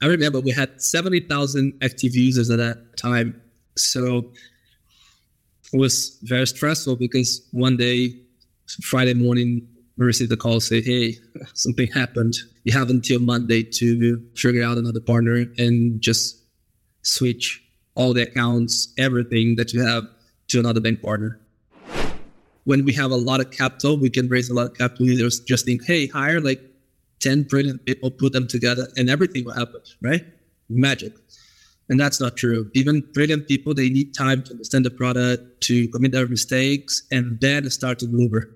I remember we had 70,000 active users at that time. So it was very stressful because one day, Friday morning, we received a call say, Hey, something happened. You have until Monday to figure out another partner and just switch all the accounts, everything that you have to another bank partner. When we have a lot of capital, we can raise a lot of capital. Leaders just think, hey, hire like 10 brilliant people, put them together, and everything will happen, right? Magic. And that's not true. Even brilliant people, they need time to understand the product, to commit their mistakes, and then start to deliver.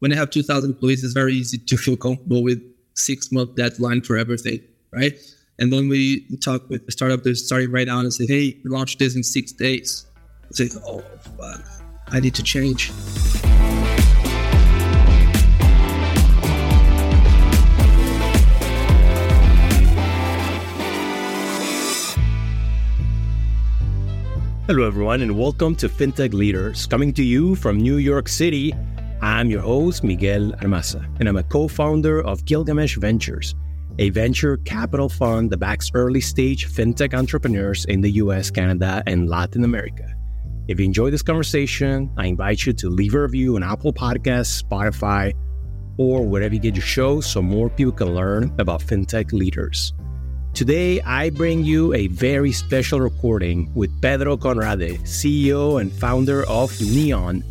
When you have 2,000 employees, it's very easy to feel comfortable with six month deadline for everything, right? And when we talk with the startup that's starting right now and say, hey, we launched this in six days, it's like, oh, fuck, I need to change. Hello, everyone, and welcome to FinTech Leaders, coming to you from New York City. I'm your host, Miguel Armaza, and I'm a co founder of Gilgamesh Ventures, a venture capital fund that backs early stage FinTech entrepreneurs in the US, Canada, and Latin America. If you enjoy this conversation, I invite you to leave a review on Apple Podcasts, Spotify, or wherever you get your shows so more people can learn about FinTech leaders. Today, I bring you a very special recording with Pedro Conrade, CEO and founder of Neon,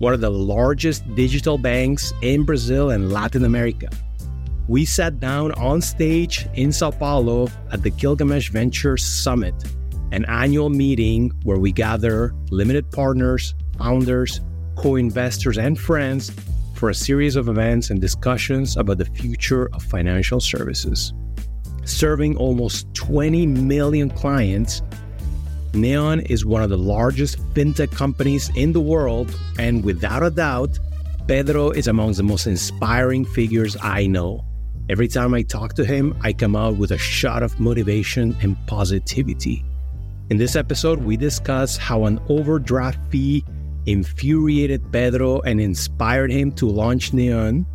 one of the largest digital banks in Brazil and Latin America. We sat down on stage in Sao Paulo at the Gilgamesh Ventures Summit, an annual meeting where we gather limited partners, founders, co investors, and friends for a series of events and discussions about the future of financial services serving almost 20 million clients. Neon is one of the largest fintech companies in the world, and without a doubt, Pedro is among the most inspiring figures I know. Every time I talk to him, I come out with a shot of motivation and positivity. In this episode, we discuss how an overdraft fee infuriated Pedro and inspired him to launch Neon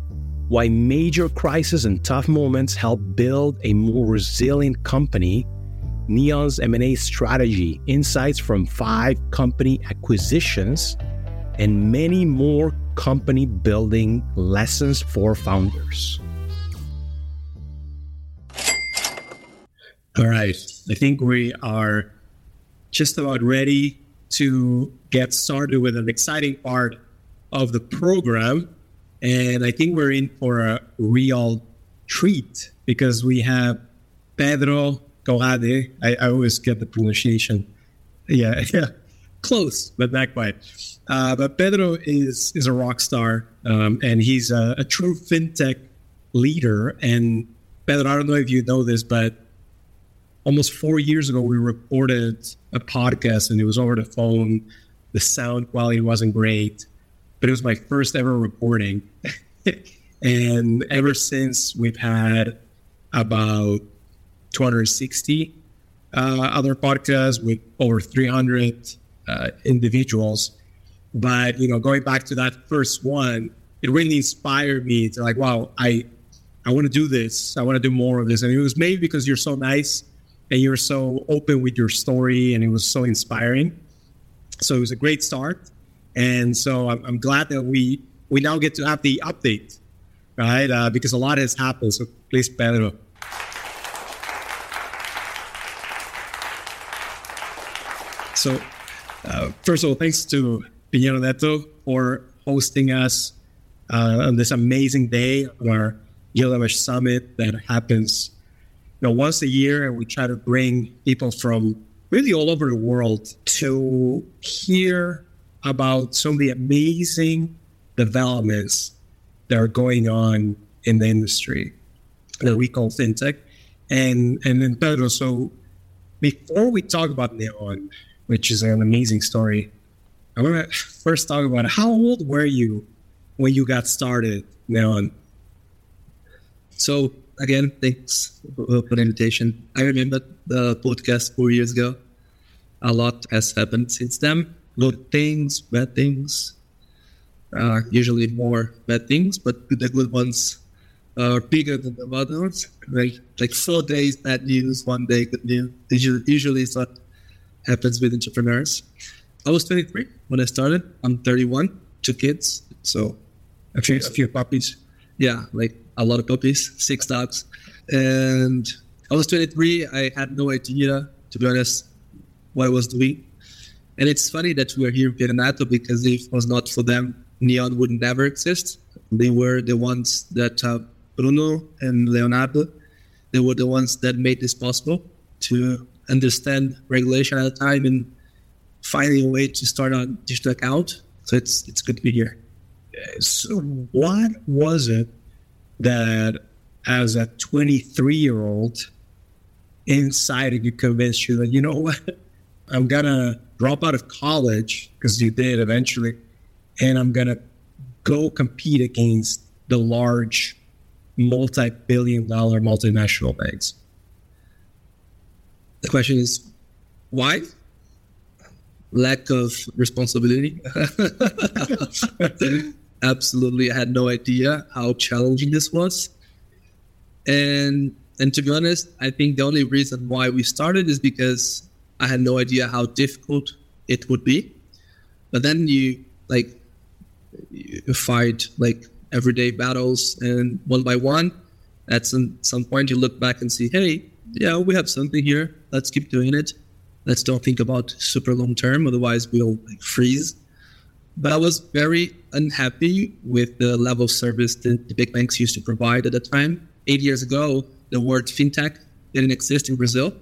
why major crises and tough moments help build a more resilient company, Neon's M&A strategy, insights from five company acquisitions, and many more company building lessons for founders. All right, I think we are just about ready to get started with an exciting part of the program. And I think we're in for a real treat because we have Pedro Conrade. I, I always get the pronunciation. Yeah, yeah, close, but not quite. Uh, but Pedro is is a rock star, um, and he's a, a, true fintech leader. And Pedro, I don't know if you know this, but almost four years ago, we recorded a podcast, and it was over the phone. The sound quality wasn't great but it was my first ever reporting. and ever since, we've had about 260 uh, other podcasts with over 300 uh, individuals. But you know, going back to that first one, it really inspired me to like, wow, I I want to do this. I want to do more of this. And it was maybe because you're so nice and you're so open with your story, and it was so inspiring. So it was a great start. And so I'm, I'm glad that we we now get to have the update, right? Uh, because a lot has happened. So please, Pedro. So, uh, first of all, thanks to Pinheiro Neto for hosting us uh, on this amazing day on our Gilgamesh Summit that happens you know, once a year. And we try to bring people from really all over the world to hear about some of the amazing developments that are going on in the industry that we call fintech. And and then Pedro, so before we talk about Neon, which is an amazing story, I want to first talk about how old were you when you got started, Neon? So again, thanks for the invitation. I remember the podcast four years ago. A lot has happened since then good things, bad things. Uh, usually more bad things, but the good ones are bigger than the others. Like like four days bad news, one day good news. Usually, usually it's what happens with entrepreneurs. I was 23 when I started. I'm 31, two kids, so a few, a few puppies. Yeah, like a lot of puppies, six dogs, and I was 23. I had no idea, to be honest, what I was doing. And it's funny that we're here in Pinheiro Neto because if it was not for them, Neon would never exist. They were the ones that uh, Bruno and Leonardo, they were the ones that made this possible to understand regulation at the time and finding a way to start a digital account. So it's it's good to be here. So what was it that as a 23 year old inside you convinced you that you know what I'm gonna drop out of college because you did eventually, and I'm gonna go compete against the large multi-billion dollar multinational banks. The question is why? Lack of responsibility. Absolutely. I had no idea how challenging this was. And and to be honest, I think the only reason why we started is because I had no idea how difficult it would be. But then you like you fight like everyday battles, and one by one, at some some point you look back and see, hey, yeah, we have something here. Let's keep doing it. Let's don't think about super long term, otherwise we'll like, freeze. But I was very unhappy with the level of service that the big banks used to provide at the time. Eight years ago, the word fintech didn't exist in Brazil.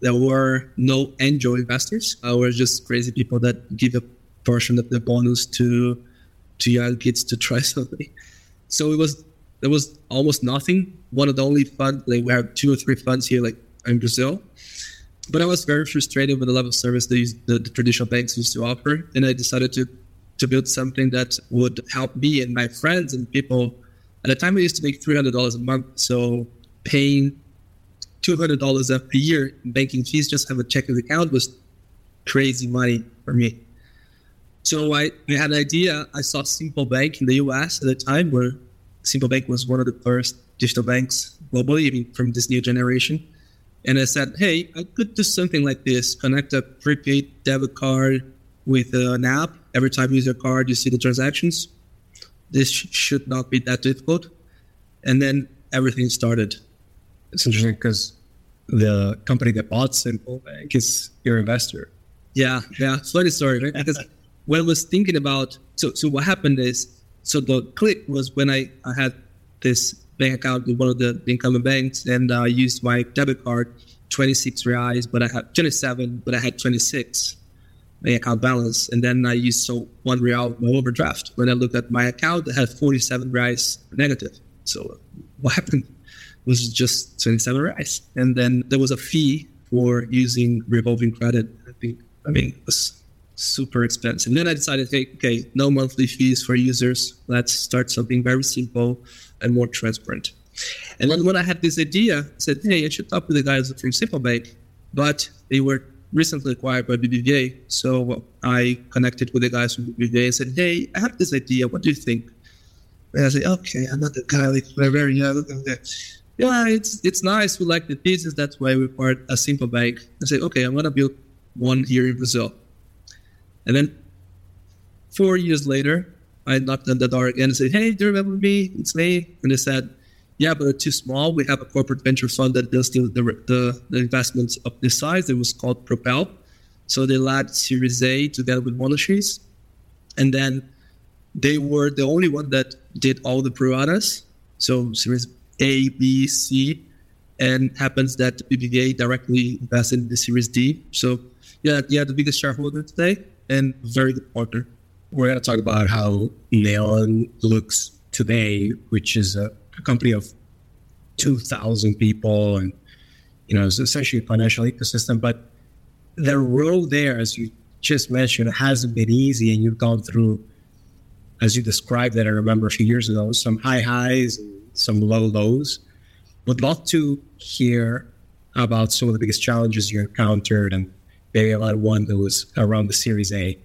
There were no angel investors. There were just crazy people that give a portion of the bonus to to young kids to try something. So it was there was almost nothing. One of the only funds like we have two or three funds here like in Brazil. But I was very frustrated with the level of service the, the, the traditional banks used to offer, and I decided to to build something that would help me and my friends and people. At the time, I used to make three hundred dollars a month, so paying two hundred dollars a year in banking fees just have a checking account was crazy money for me. So I, I had an idea. I saw Simple Bank in the US at the time, where Simple Bank was one of the first digital banks globally, even from this new generation. And I said, hey, I could do something like this connect a prepaid debit card with an app. Every time you use your card, you see the transactions. This should not be that difficult. And then everything started. It's interesting because the company that bought Simple Bank is your investor. Yeah, yeah. Funny story, right? Because when I was thinking about so so what happened is so the click was when I, I had this bank account with one of the incumbent banks and I used my debit card 26 reais but I had 27 but I had 26 bank account balance and then I used so one real my overdraft when I looked at my account I had 47 reais negative so what happened was just 27 reais and then there was a fee for using revolving credit I think I mean it was super expensive. And then I decided, hey, okay, no monthly fees for users. Let's start something very simple and more transparent. And then when I had this idea, I said, hey, I should talk with the guys from Simple Bank, but they were recently acquired by BBVA. So I connected with the guys from BBVA and said, hey, I have this idea. What do you think? And I said, okay, I'm not the guy, like, we're very young. Yeah, it's it's nice. We like the pieces. That's why we acquired a Simple Bank. I said, okay, I'm to build one here in Brazil. And then four years later, I knocked on the door again and said, Hey, do you remember me? It's me. And they said, Yeah, but it's too small. We have a corporate venture fund that does the, the, the investments of this size. It was called Propel. So they led Series A together with Monashees. And then they were the only one that did all the pro So Series A, B, C. And happens that BBVA directly invested in the Series D. So yeah, yeah, the biggest shareholder today and very good partner. We're going to talk about how Neon looks today, which is a, a company of 2,000 people and, you know, it's essentially a financial ecosystem. But the road there, as you just mentioned, hasn't been easy. And you've gone through, as you described that, I remember a few years ago, some high highs and some low lows. Would love to hear about some of the biggest challenges you encountered and maybe about one that was around the Series A.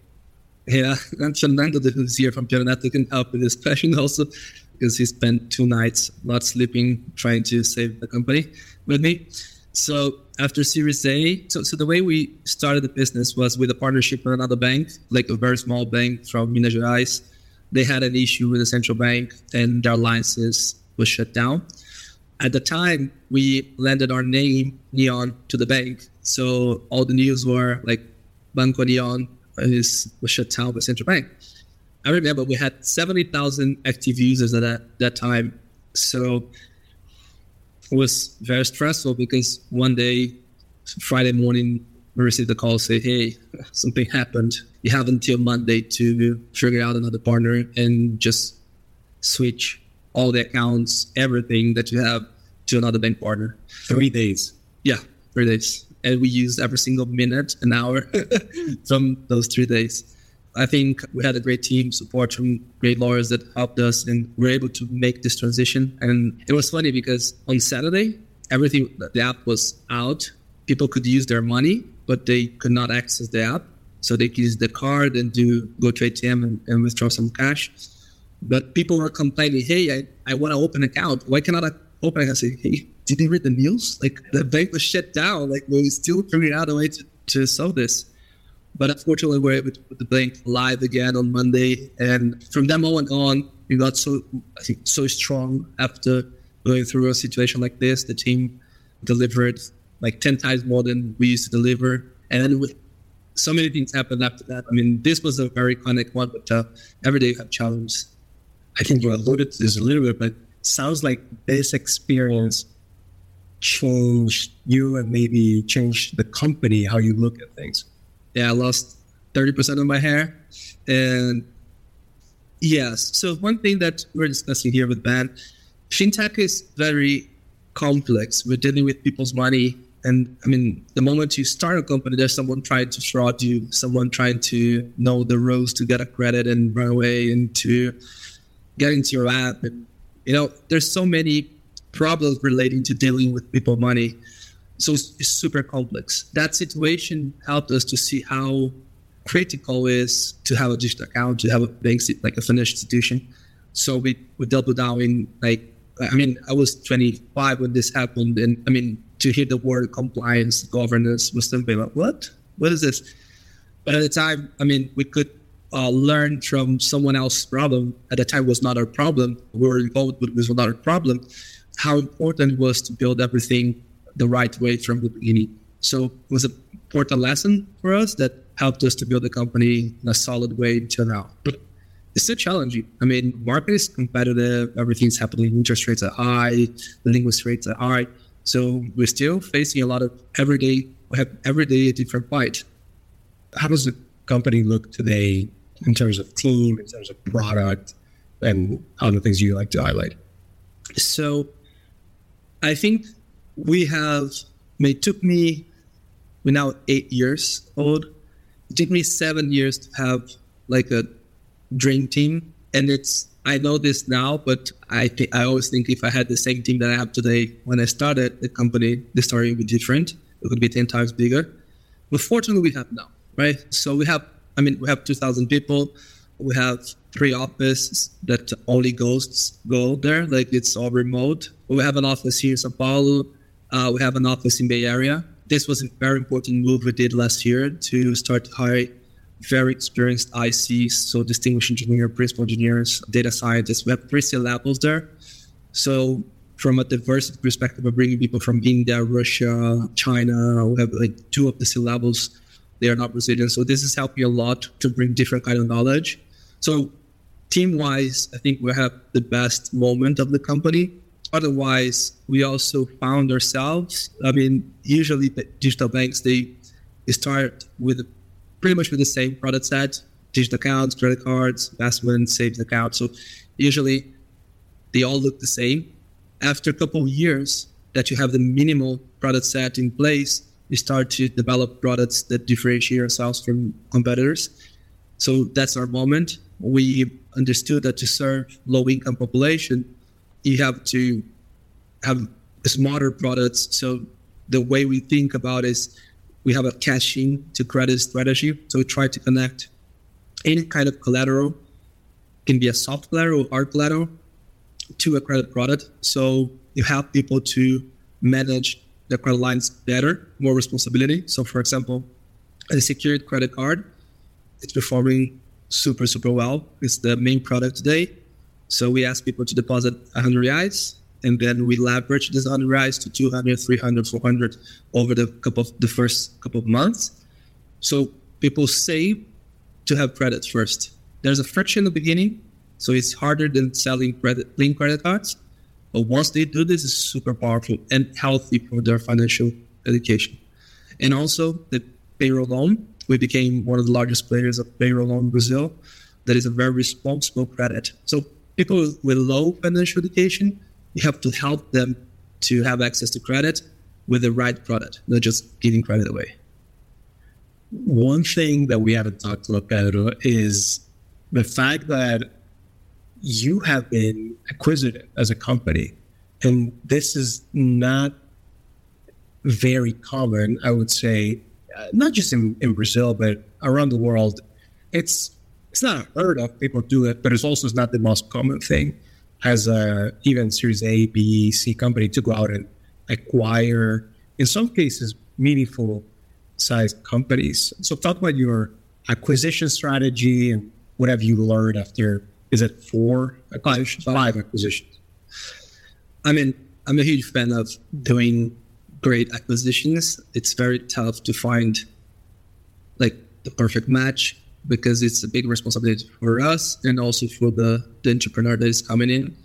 Yeah, and Fernando, who's here from Pinheiro Neto, can help with this question also. because he spent two nights not sleeping trying to save the company with me. So after Series A, so, so the way we started the business was with a partnership with another bank, like a very small bank from Minas Gerais. They had an issue with the central bank and their licenses was shut down. At the time, we landed our name Neon to the bank, so all the news were like Banco Neon is was shut down by central bank. I remember we had seventy thousand active users at that, that time, so it was very stressful because one day, Friday morning, we received a call say, "Hey, something happened. You have until Monday to figure out another partner and just switch all the accounts, everything that you have to another bank partner." Three days. Yeah, three days, and we used every single minute, an hour from those three days. I think we had a great team support from great lawyers that helped us and we are able to make this transition. And it was funny because on Saturday, everything, the app was out. People could use their money, but they could not access the app. So they could use the card and do go to ATM and, and withdraw some cash. But people were complaining, hey, I, I want to open an account. Why cannot I open it? I say, hey, did they read the news? Like the bank was shut down. Like we still figuring out a way to, to solve this. But unfortunately, we are able to put the bank live again on Monday. And from that moment on, we got so, I think, so strong after going through a situation like this. The team delivered like 10 times more than we used to deliver. And then with so many things happened after that. I mean, this was a very iconic one, but uh, every day you have challenges. I think you alluded to this a little bit, but sounds like this experience changed you and maybe changed the company, how you look at things yeah, I lost 30% of my hair. And yes, so one thing that we're discussing here with Ben, fintech is very complex. We're dealing with people's money. And I mean, the moment you start a company, there's someone trying to fraud you, someone trying to know the rules to get a credit and run away and to your app. And, you know, there's so many problems relating to dealing with people money. So it's, it's super complex. That situation helped us to see how critical is to have a digital account, to have a bank, like a financial institution. So we, we doubled down in like, I mean, I was 25 when this happened. And I mean, to hear the word compliance, governance was something like, what? What is this? But at the time, I mean, we could uh, learn from someone else's problem. At the time, was not our problem. We were involved, it was not our problem. How important it was to build everything the right way from the beginning. So it was an important lesson for us that helped us to build the company in a solid way until now. But it's still challenging. I mean, market is competitive. Everything's happening. Interest rates are high. Delinquency rates are high. So we're still facing a lot of everyday, we have everyday a different fight. How does the company look today in terms of team, in terms of product, and other things you like to highlight? So I think we have, it took me, we're now eight years old. It took me seven years to have like a dream team. And it's, I know this now, but I think I always think if I had the same team that I have today when I started the company, the story would be different. It would be 10 times bigger. But fortunately, we have now, right? So we have, I mean, we have 2,000 people. We have three offices that only ghosts go there. Like it's all remote. We have an office here in Sao Paulo. Uh, we have an office in Bay Area. This was a very important move we did last year to start to hire very experienced ICs, so distinguished engineer, principal engineers, data scientists. We have three levels there. So from a diversity perspective, we're bringing people from India, Russia, China. We have like two of the levels. They are not Brazilian. So this has helped me a lot to bring different kind of knowledge. So team wise, I think we have the best moment of the company otherwise, we also found ourselves. I mean, usually digital banks they start with pretty much with the same product set: digital accounts, credit cards, investments, savings accounts. So usually they all look the same. After a couple of years that you have the minimal product set in place, start to develop products that differentiate ourselves from competitors. So that's our moment. We understood that to serve low income population, you have to have smarter products. So the way we think about is we have a caching to credit strategy. So we try to connect any kind of collateral, can be a soft collateral or hard collateral, to a credit product. So you help people to manage their credit lines better, more responsibility. So, for example, a secured credit card, it's performing super, super well. It's the main product today. So we ask people to deposit 100 reais, and then we leverage this 100 reais to 200, 300, 400 over the couple of the first couple of months. So people save to have credit first. There's a friction in the beginning, so it's harder than selling credit clean credit cards. But once they do this, it's super powerful and healthy for their financial education. And also the payroll loan. We became one of the largest players of payroll loan in Brazil. That is a very responsible credit. So people with low financial education, you have to help them to have access to credit with the right product, not just giving credit away. One thing that we haven't talked about Pedro is the fact that you have been acquisitive as a company. And this is not very common, I would say, uh, not just in, in Brazil, but around the world. It's it's not heard of. People do it, but it's also not the most common thing as a even Series A, B, C company to go out and acquire, in some cases, meaningful sized companies. So talk about your acquisition strategy and what have you learned after is it four acquisitions? Five acquisitions. I mean, I'm a huge fan of doing great acquisitions. It's very tough to find like the perfect match because it's a big responsibility for us and also for the, the entrepreneur that is coming in.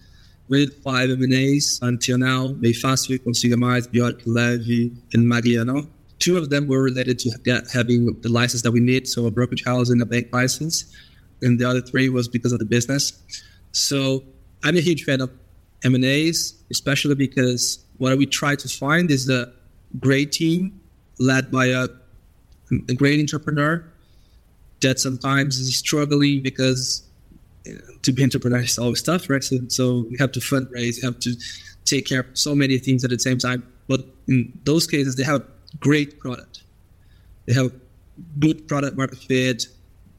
With five M&As until now, MEI Fácil, Consiga Mais, Biorc, Levy, and Magliano. Two of them were related to having the license that we need, so a brokerage house and a bank license and the other three was because of the business. So I'm a huge fan of M&As, especially because what we try to find is a great team led by a, a great entrepreneur that sometimes is struggling because to be entrepreneur is always tough, right? So, so you have to fundraise, you have to take care of so many things at the same time. But in those cases, they have great product. They have good product market fit,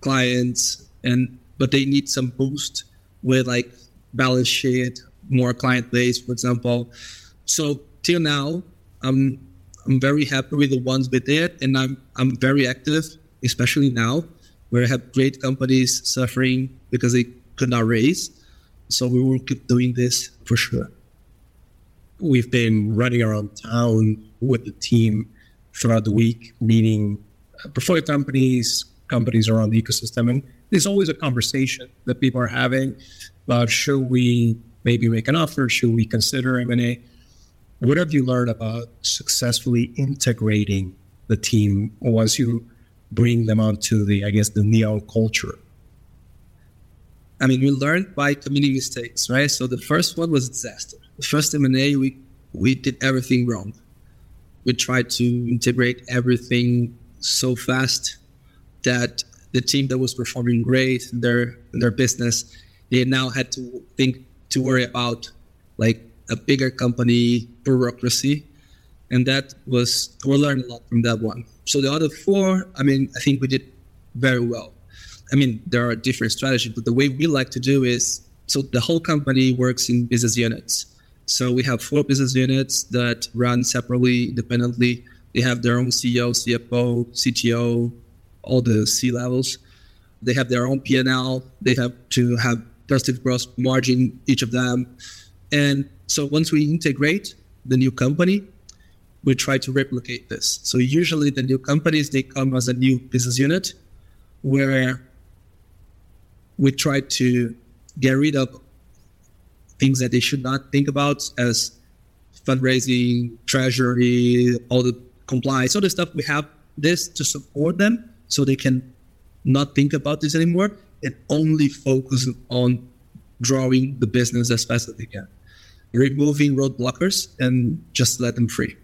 clients, and but they need some boost with like balance sheet, more client base, for example. So till now, I'm I'm very happy with the ones we did, and I'm I'm very active, especially now, where I have great companies suffering because they could not raise. So we will keep doing this for sure. We've been running around town with the team throughout the week, meeting uh, portfolio companies, companies around the ecosystem, and there's always a conversation that people are having about should we maybe make an offer, should we consider M&A? What have you learned about successfully integrating the team once you bring them onto the, I guess, the Neon culture? I mean, we learned by committing mistakes, right? So the first one was disaster. The first M&A, we we did everything wrong. We tried to integrate everything so fast that the team that was performing great their their business, they now had to think to worry about like a bigger company bureaucracy, and that was we learned a lot from that one. So the other four, I mean, I think we did very well. I mean, there are different strategies, but the way we like to do is so the whole company works in business units. So we have four business units that run separately, independently. They have their own CEO, CFO, CTO, all the C levels. They have their own P&L. They have to have positive gross margin, each of them. And so once we integrate the new company, we try to replicate this. So usually the new companies, they come as a new business unit where we try to get rid of things that they should not think about as fundraising, treasury, all the compliance, all the stuff. We have this to support them so they can not think about this anymore and only focus on drawing the business as fast as they can, removing roadblockers and just let them free.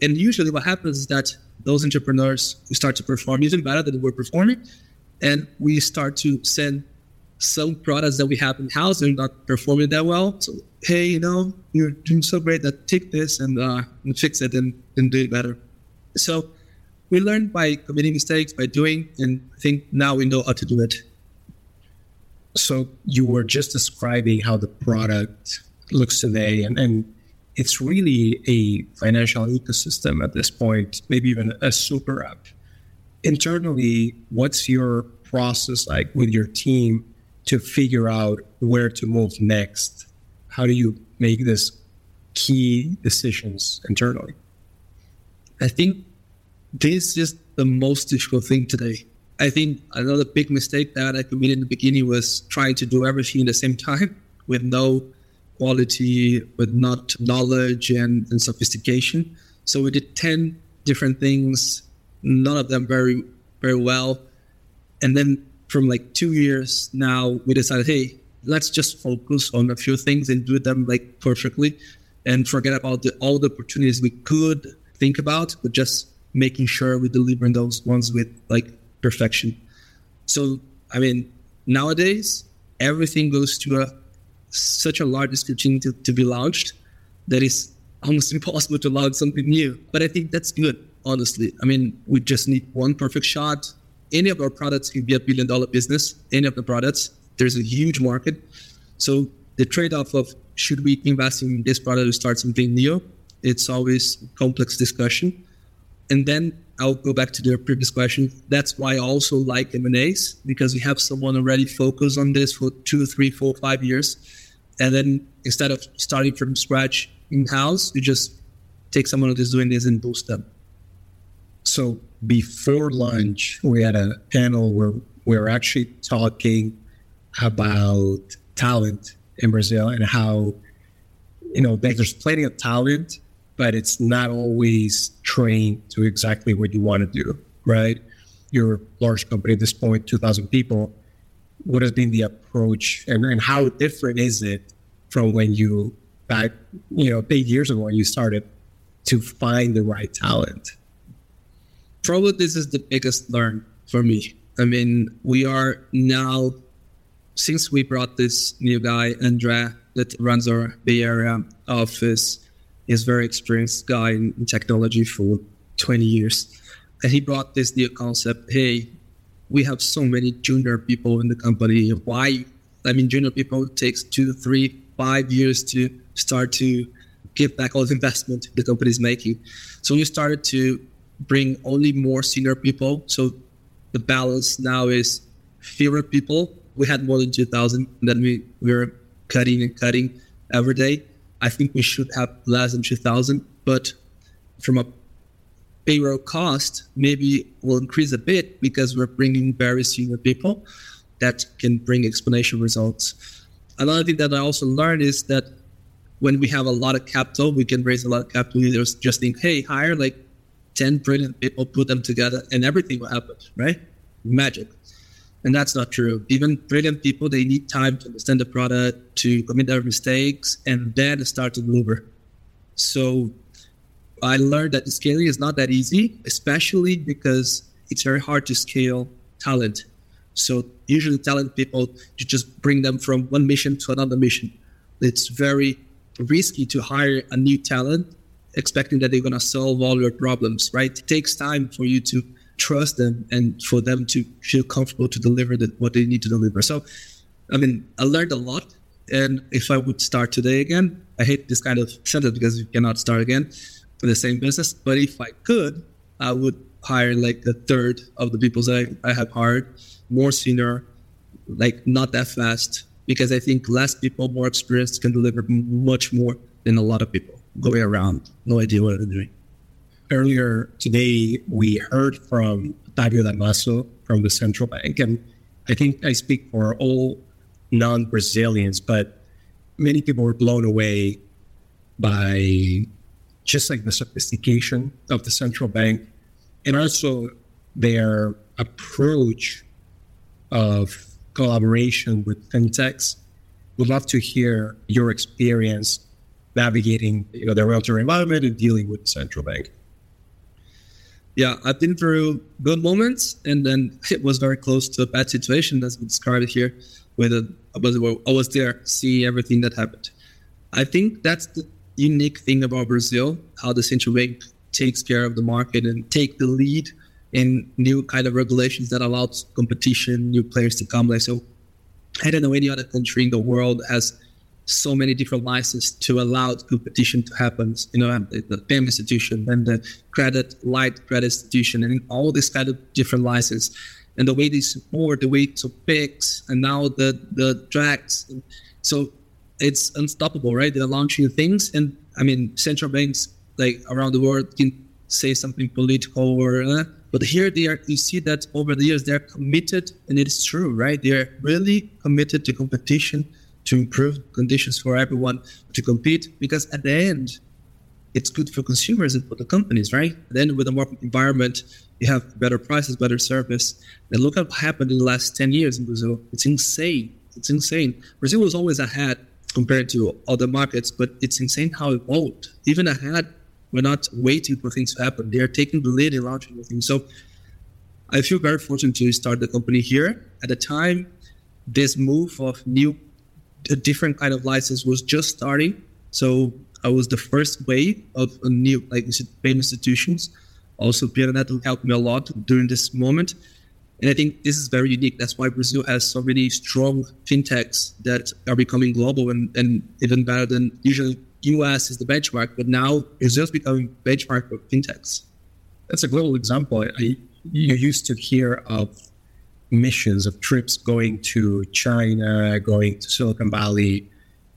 And usually what happens is that those entrepreneurs who start to perform even better than we're performing. And we start to send some products that we have in house and not performing that well. So, hey, you know, you're doing so great that take this and, uh, and fix it and, and do it better. So we learn by committing mistakes, by doing, and I think now we know how to do it. So you were just describing how the product looks today. And, and it's really a financial ecosystem at this point, maybe even a super app. Internally, what's your process like with your team to figure out where to move next? How do you make this key decisions internally? I think this is the most difficult thing today. I think another big mistake that I committed in the beginning was trying to do everything at the same time with no quality, with not knowledge and, and sophistication. So we did 10 different things, none of them very, very well. And then from like two years now, we decided, hey, let's just focus on a few things and do them like perfectly and forget about the, all the opportunities we could think about, but just making sure we deliver those ones with like perfection. So, I mean, nowadays, everything goes to a such a large description to, to be launched that is almost impossible to launch something new. But I think that's good, honestly. I mean, we just need one perfect shot. Any of our products can be a billion dollar business. Any of the products, there's a huge market. So the trade-off of should we invest in this product to start something new? It's always a complex discussion. And then I'll go back to the previous question. That's why I also like M&As because we have someone already focused on this for two, three, four, five years. And then instead of starting from scratch in-house, you just take someone who is doing this and boost them. So before lunch, we had a panel where we are actually talking about talent in Brazil and how, you know, there's plenty of talent, but it's not always trained to exactly what you want to do, right? You're a large company at this point, 2,000 people. What has been the approach and, and how different is it from when you back, you know, eight years ago when you started to find the right talent? Probably this is the biggest learn for me. I mean, we are now since we brought this new guy, Andrea, that runs our Bay Area office, is very experienced guy in, in technology for 20 years. And he brought this new concept, hey, we have so many junior people in the company. Why? I mean, junior people takes two, three, five years to start to give back all the investment the company is making. So we started to bring only more senior people. So the balance now is fewer people we had more than 2000 then we, we were cutting and cutting every day i think we should have less than 2000 but from a payroll cost maybe will increase a bit because we're bringing very senior people that can bring exponential results. Another thing that i also learned is that when we have a lot of capital we can raise a lot of capital. Leaders just think hey hire like 10 brilliant people put them together and everything will happen right? Magic and that's not true. Even brilliant people, they need time to understand the product, to commit their mistakes, and then start to deliver. So I learned that scaling is not that easy, especially because it's very hard to scale talent. So usually talent people, you just bring them from one mission to another mission. It's very risky to hire a new talent expecting that they're going to solve all your problems, right? It takes time for you to trust them and for them to feel comfortable to deliver the, what they need to deliver. So, I mean, I learned a lot. And if I would start today again, I hate this kind of sentence because you cannot start again for the same business. But if I could, I would hire like a third of the people that I, I have hired, more senior, like not that fast, because I think less people, more experienced can deliver much more than a lot of people going around, no idea what they're doing earlier today, we heard from Octavio Damaso from the central bank. And I think I speak for all non Brazilians, but many people were blown away by just like the sophistication of the central bank and also their approach of collaboration with fintechs. Would love to hear your experience navigating you know, the regulatory environment and dealing with the central bank yeah, I've been through good moments, and then it was very close to a bad situation, as we described here. With a, I was I was there, see everything that happened. I think that's the unique thing about Brazil, how the central bank takes care of the market and take the lead in new kind of regulations that allows competition, new players to come. Like so, I don't know any other country in the world has so many different licenses to allow competition to happen. You know, the payment institution and the credit, light credit institution, and all these kind of different licenses. And the way they support, the way to PIX, and now the the Drex. So it's unstoppable, right? They're launching things, and I mean, central banks like around the world can say something political or. Uh, but here they are. You see that over the years they're committed, and it is true, right? They're really committed to competition to improve conditions for everyone to compete because at the end it's good for consumers and for the companies right? Then with a more environment you have better prices better service. And look at what happened in the last 10 years in brazil. It's insane. It's insane. Brazil was always ahead compared to other markets but it's insane how it evolved. Even ahead we're not waiting for things to happen. They're taking the lead in launching new things. So i feel very fortunate to start the company here. At the time this move of new a different kind of license was just starting. So I was the first wave of a new like payment institutions. Also, PeerNet helped me a lot during this moment. And I think this is very unique. That's why Brazil has so many strong fintechs that are becoming global and, and even better than usually US is the benchmark, but now Brazil is becoming benchmark for fintechs. That's a global example. I, you used to hear of missions of trips going to China, going to Silicon Valley,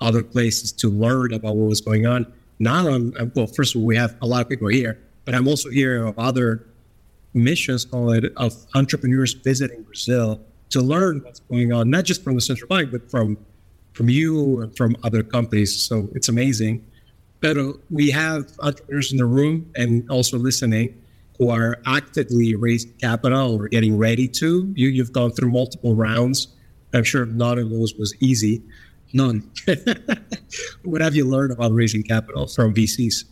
other places to learn about what was going on. Not on, well, first of all, we have a lot of people here, but I'm also hearing of other missions, call it, of entrepreneurs visiting Brazil to learn what's going on, not just from the central bank, but from from you and from other companies. So it's amazing. But uh, we have entrepreneurs in the room and also listening who are actively raising capital or getting ready to. You, you've gone through multiple rounds. I'm sure none of those was easy. None. what have you learned about raising capital from VCs?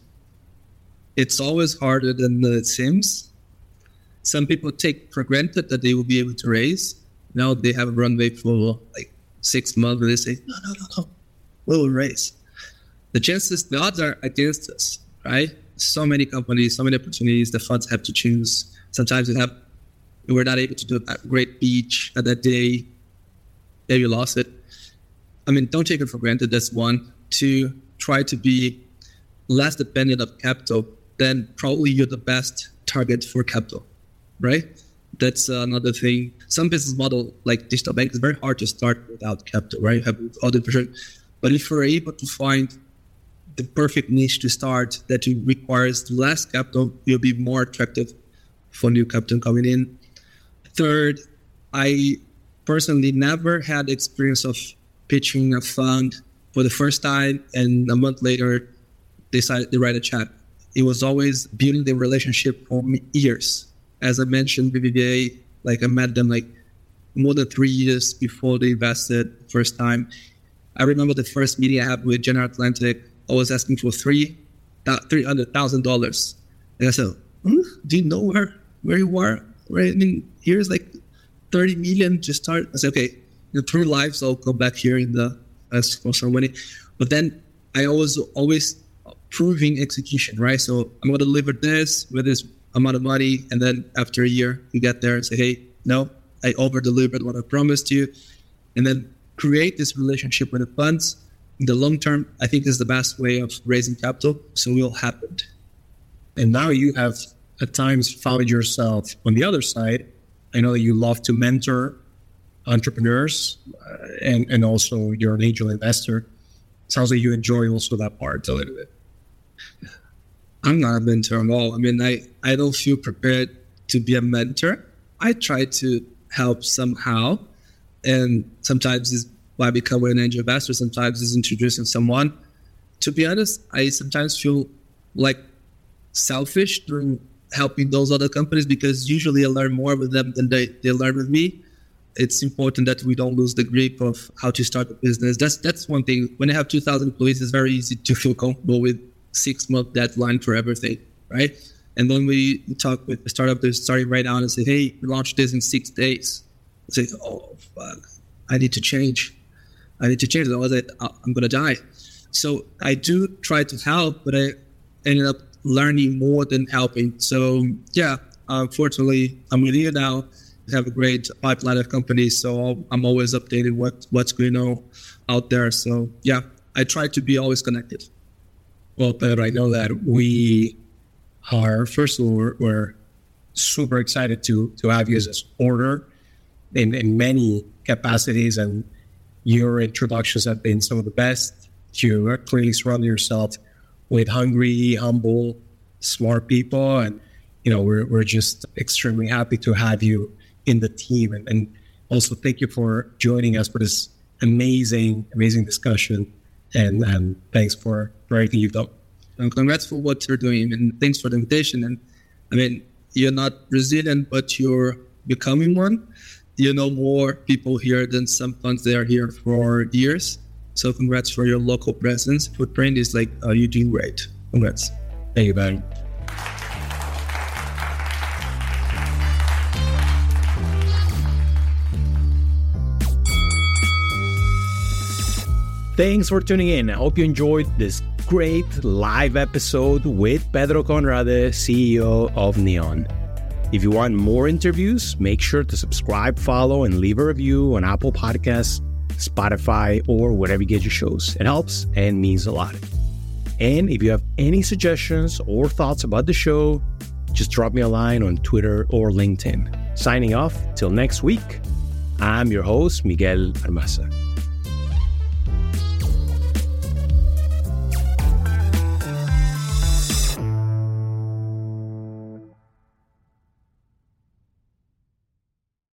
It's always harder than it seems. Some people take for granted that they will be able to raise. Now they have a runway for like six months and they say, no, no, no, no, we will raise. The chances, the odds are against us, right? So many companies, so many opportunities. The funds have to choose. Sometimes we have we're not able to do a great beach at that day. Maybe lost it. I mean, don't take it for granted. That's one. Two, try to be less dependent of capital. Then probably you're the best target for capital, right? That's another thing. Some business model like digital bank is very hard to start without capital, right? You have all the pressure. But if you're able to find the perfect niche to start that requires less capital will be more attractive for new capital coming in. Third, I personally never had experience of pitching a fund for the first time and a month later decided to write a check. It was always building the relationship for years. As I mentioned, BBVA, like I met them like more than three years before they invested first time. I remember the first meeting I had with General Atlantic I was asking for three three hundred thousand dollars, and I said, hmm, "Do you know where where you are? Right? I mean, here's like thirty million. Just start." I said, "Okay, in three lives, I'll come back here in the ask for some money." But then I always always proving execution, right? So I'm gonna deliver this with this amount of money, and then after a year, you get there and say, "Hey, no, I over delivered what I promised you," and then create this relationship with the funds the long term, I think is the best way of raising capital. So it will happen. And now you have at times found yourself on the other side. I know that you love to mentor entrepreneurs uh, and, and also you're an angel investor. Sounds like you enjoy also that part a little bit. I'm not a mentor at all. I mean, I, I don't feel prepared to be a mentor. I try to help somehow. And sometimes it's why become an angel investor sometimes is introducing someone. To be honest, I sometimes feel like selfish during helping those other companies because usually I learn more with them than they, they learn with me. It's important that we don't lose the grip of how to start a business. That's that's one thing. When I have 2,000 employees, it's very easy to feel comfortable with six month deadline for everything, right? And when we talk with a startup that's starting right now and say, hey, we launched this in six days, I say, oh, fuck, I need to change. I need to change it. Otherwise, I, I'm to die. So I do try to help, but I ended up learning more than helping. So yeah, unfortunately, I'm with you now. We have a great pipeline of companies, so I'm always updated what what's going on out there. So yeah, I try to be always connected. Well, Pedro, I know that we are, first of all, we're, we're super excited to, to have you as a supporter in, in many capacities, and your introductions have been some of the best. You clearly surround yourself with hungry, humble, smart people, and you know we're, we're just extremely happy to have you in the team, and, and also thank you for joining us for this amazing, amazing discussion, and, and thanks for, everything you've done. And congrats for what you're doing, and thanks for the invitation. And I mean, you're not Brazilian, but you're becoming one you know more people here than sometimes they are here for years. So congrats for your local presence. Footprint is like uh, you doing great. Congrats. Thank you, Ben. Thanks for tuning in. I hope you enjoyed this great live episode with Pedro Conrade, CEO of Neon. If you want more interviews, make sure to subscribe, follow, and leave a review on Apple Podcasts, Spotify, or wherever you get your shows. It helps and means a lot. And if you have any suggestions or thoughts about the show, just drop me a line on Twitter or LinkedIn. Signing off till next week, I'm your host, Miguel Armaza.